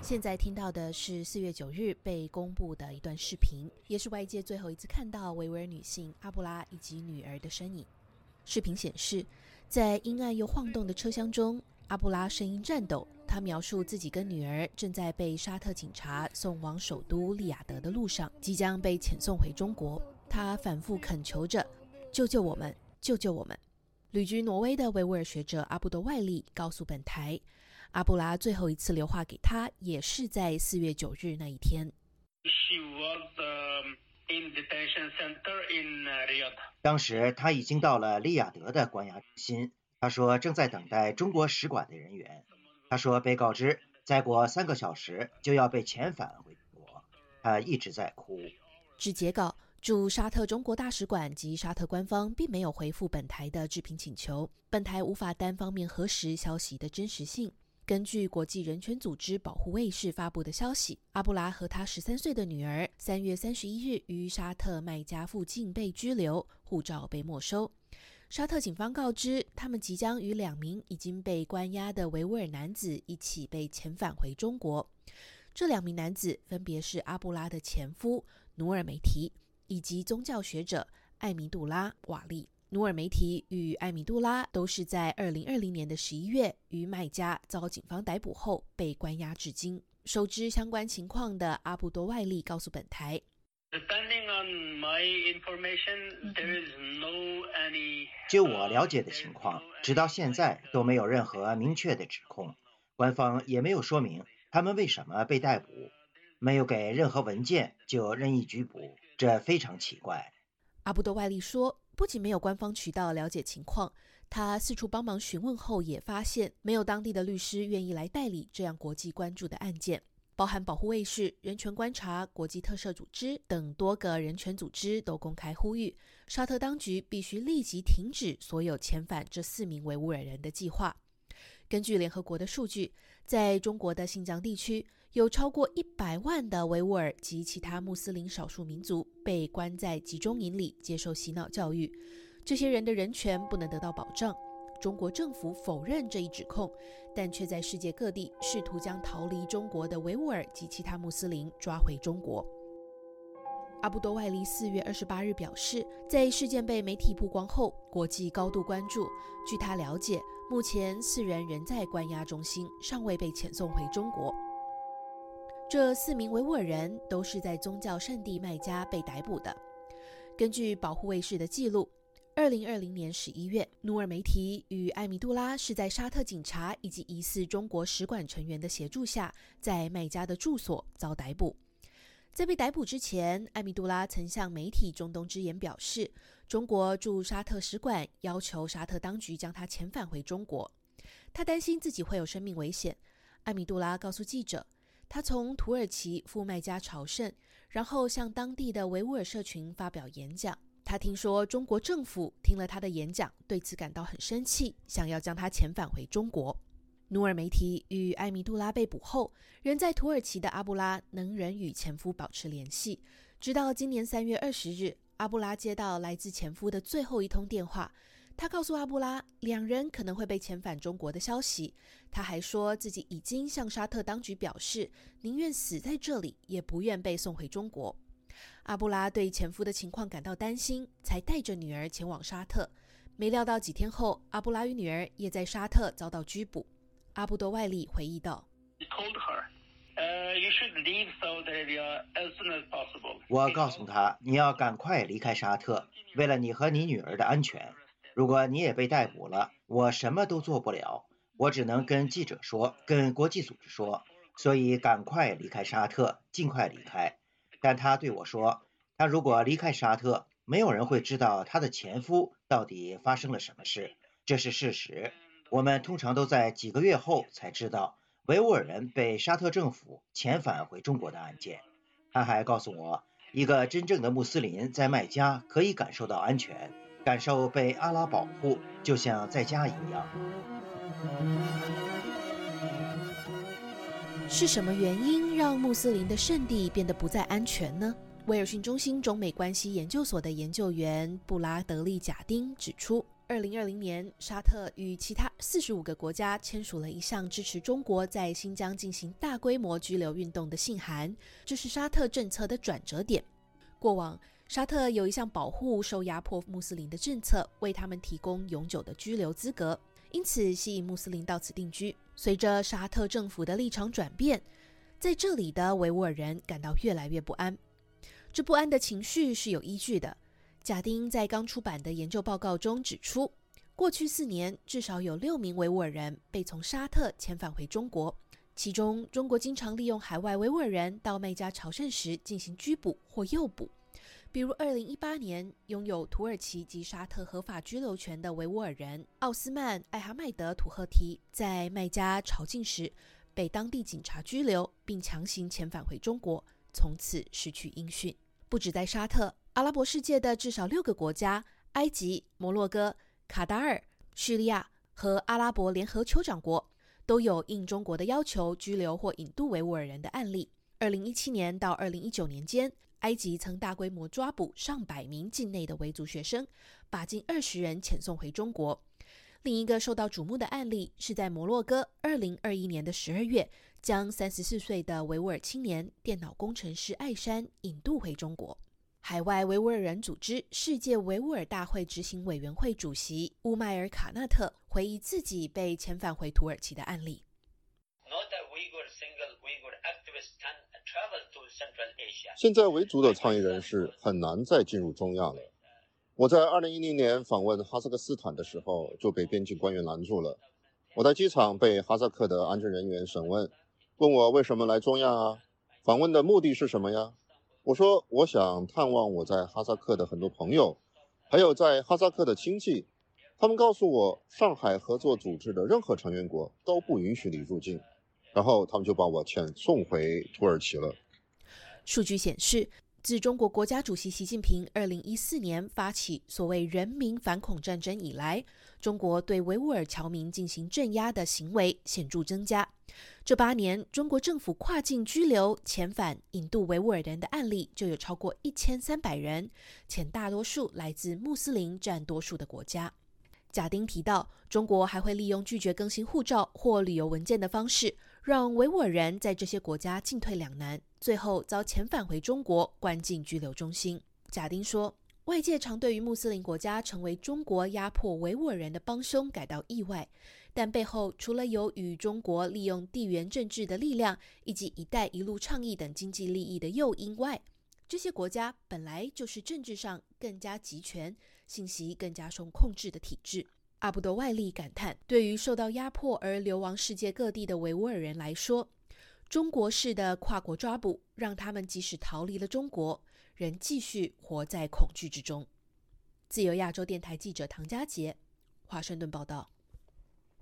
现在听到的是四月九日被公布的一段视频，也是外界最后一次看到维吾尔女性阿布拉以及女儿的身影。视频显示，在阴暗又晃动的车厢中，阿布拉声音颤抖。她描述自己跟女儿正在被沙特警察送往首都利雅得的路上，即将被遣送回中国。她反复恳求着：“救救我们，救救我们！”旅居挪威的维吾尔学者阿布多外力告诉本台。阿布拉最后一次留话给他，也是在四月九日那一天。当时他已经到了利雅得的关押中心。他说正在等待中国使馆的人员。他说被告知再过三个小时就要被遣返回国。他一直在哭。据截稿，驻沙特中国大使馆及沙特官方并没有回复本台的置评请求。本台无法单方面核实消息的真实性。根据国际人权组织保护卫士发布的消息，阿布拉和他十三岁的女儿三月三十一日于沙特麦加附近被拘留，护照被没收。沙特警方告知，他们即将与两名已经被关押的维吾尔男子一起被遣返回中国。这两名男子分别是阿布拉的前夫努尔梅提以及宗教学者艾米杜拉瓦利。努尔梅提与艾米杜拉都是在二零二零年的十一月于麦加遭警方逮捕后被关押至今。熟知相关情况的阿布多外利告诉本台：“就我了解的情况，直到现在都没有任何明确的指控，官方也没有说明他们为什么被逮捕，没有给任何文件就任意拘捕，这非常奇怪。”阿布多外利说。不仅没有官方渠道了解情况，他四处帮忙询问后，也发现没有当地的律师愿意来代理这样国际关注的案件。包含保护卫士、人权观察、国际特赦组织等多个人权组织都公开呼吁，沙特当局必须立即停止所有遣返这四名维吾尔人的计划。根据联合国的数据，在中国的新疆地区。有超过一百万的维吾尔及其他穆斯林少数民族被关在集中营里接受洗脑教育，这些人的人权不能得到保障。中国政府否认这一指控，但却在世界各地试图将逃离中国的维吾尔及其他穆斯林抓回中国。阿布多外利四月二十八日表示，在事件被媒体曝光后，国际高度关注。据他了解，目前四人仍在关押中心，尚未被遣送回中国。这四名维吾尔人都是在宗教圣地麦加被逮捕的。根据保护卫士的记录，二零二零年十一月，努尔梅提与艾米杜拉是在沙特警察以及疑似中国使馆成员的协助下，在麦加的住所遭逮捕。在被逮捕之前，艾米杜拉曾向媒体中东之言表示，中国驻沙特使馆要求沙特当局将他遣返回中国，他担心自己会有生命危险。艾米杜拉告诉记者。他从土耳其赴麦加朝圣，然后向当地的维吾尔社群发表演讲。他听说中国政府听了他的演讲，对此感到很生气，想要将他遣返回中国。努尔梅提与艾米杜拉被捕后，仍在土耳其的阿布拉能仍与前夫保持联系，直到今年三月二十日，阿布拉接到来自前夫的最后一通电话。他告诉阿布拉，两人可能会被遣返中国的消息。他还说自己已经向沙特当局表示，宁愿死在这里，也不愿被送回中国。阿布拉对前夫的情况感到担心，才带着女儿前往沙特。没料到几天后，阿布拉与女儿也在沙特遭到拘捕。阿布多外利回忆道：“我告诉他，你要赶快离开沙特，为了你和你女儿的安全。”如果你也被逮捕了，我什么都做不了，我只能跟记者说，跟国际组织说，所以赶快离开沙特，尽快离开。但他对我说，他如果离开沙特，没有人会知道他的前夫到底发生了什么事，这是事实。我们通常都在几个月后才知道维吾尔人被沙特政府遣返回中国的案件。他还告诉我，一个真正的穆斯林在麦加可以感受到安全。感受被阿拉保护，就像在家一样。是什么原因让穆斯林的圣地变得不再安全呢？威尔逊中心中美关系研究所的研究员布拉德利·贾丁指出，二零二零年，沙特与其他四十五个国家签署了一项支持中国在新疆进行大规模拘留运动的信函，这是沙特政策的转折点。过往，沙特有一项保护受压迫穆斯林的政策，为他们提供永久的居留资格，因此吸引穆斯林到此定居。随着沙特政府的立场转变，在这里的维吾尔人感到越来越不安。这不安的情绪是有依据的。贾丁在刚出版的研究报告中指出，过去四年至少有六名维吾尔人被从沙特遣返回中国，其中中国经常利用海外维吾尔人到麦加朝圣时进行拘捕或诱捕。比如，二零一八年拥有土耳其及沙特合法居留权的维吾尔人奥斯曼·艾哈迈德·土赫提，在麦加朝觐时被当地警察拘留，并强行遣返回中国，从此失去音讯。不止在沙特。阿拉伯世界的至少六个国家——埃及、摩洛哥、卡达尔、叙利亚和阿拉伯联合酋长国，都有应中国的要求拘留或引渡维吾尔人的案例。二零一七年到二零一九年间，埃及曾大规模抓捕上百名境内的维族学生，把近二十人遣送回中国。另一个受到瞩目的案例是在摩洛哥，二零二一年的十二月，将三十四岁的维吾尔青年电脑工程师艾山引渡回中国。海外维吾尔人组织世界维吾尔大会执行委员会主席乌迈尔·卡纳特回忆自己被遣返回土耳其的案例。现在维族的倡议人士很难再进入中亚了。我在2010年访问哈萨克斯坦的时候就被边境官员拦住了。我在机场被哈萨克的安全人员审问，问我为什么来中亚啊？访问的目的是什么呀？我说，我想探望我在哈萨克的很多朋友，还有在哈萨克的亲戚。他们告诉我，上海合作组织的任何成员国都不允许你入境。然后他们就把我遣送回土耳其了。数据显示。自中国国家主席习近平二零一四年发起所谓“人民反恐战争”以来，中国对维吾尔侨民进行镇压的行为显著增加。这八年，中国政府跨境拘留、遣返、引渡维吾尔人的案例就有超过一千三百人，且大多数来自穆斯林占多数的国家。贾丁提到，中国还会利用拒绝更新护照或旅游文件的方式。让维吾尔人在这些国家进退两难，最后遭遣返回中国，关进拘留中心。贾丁说：“外界常对于穆斯林国家成为中国压迫维吾尔人的帮凶感到意外，但背后除了有与中国利用地缘政治的力量以及‘一带一路’倡议等经济利益的诱因外，这些国家本来就是政治上更加集权、信息更加受控制的体制。”阿布德外力感叹：“对于受到压迫而流亡世界各地的维吾尔人来说，中国式的跨国抓捕让他们即使逃离了中国，仍继续活在恐惧之中。”自由亚洲电台记者唐佳杰，华盛顿报道。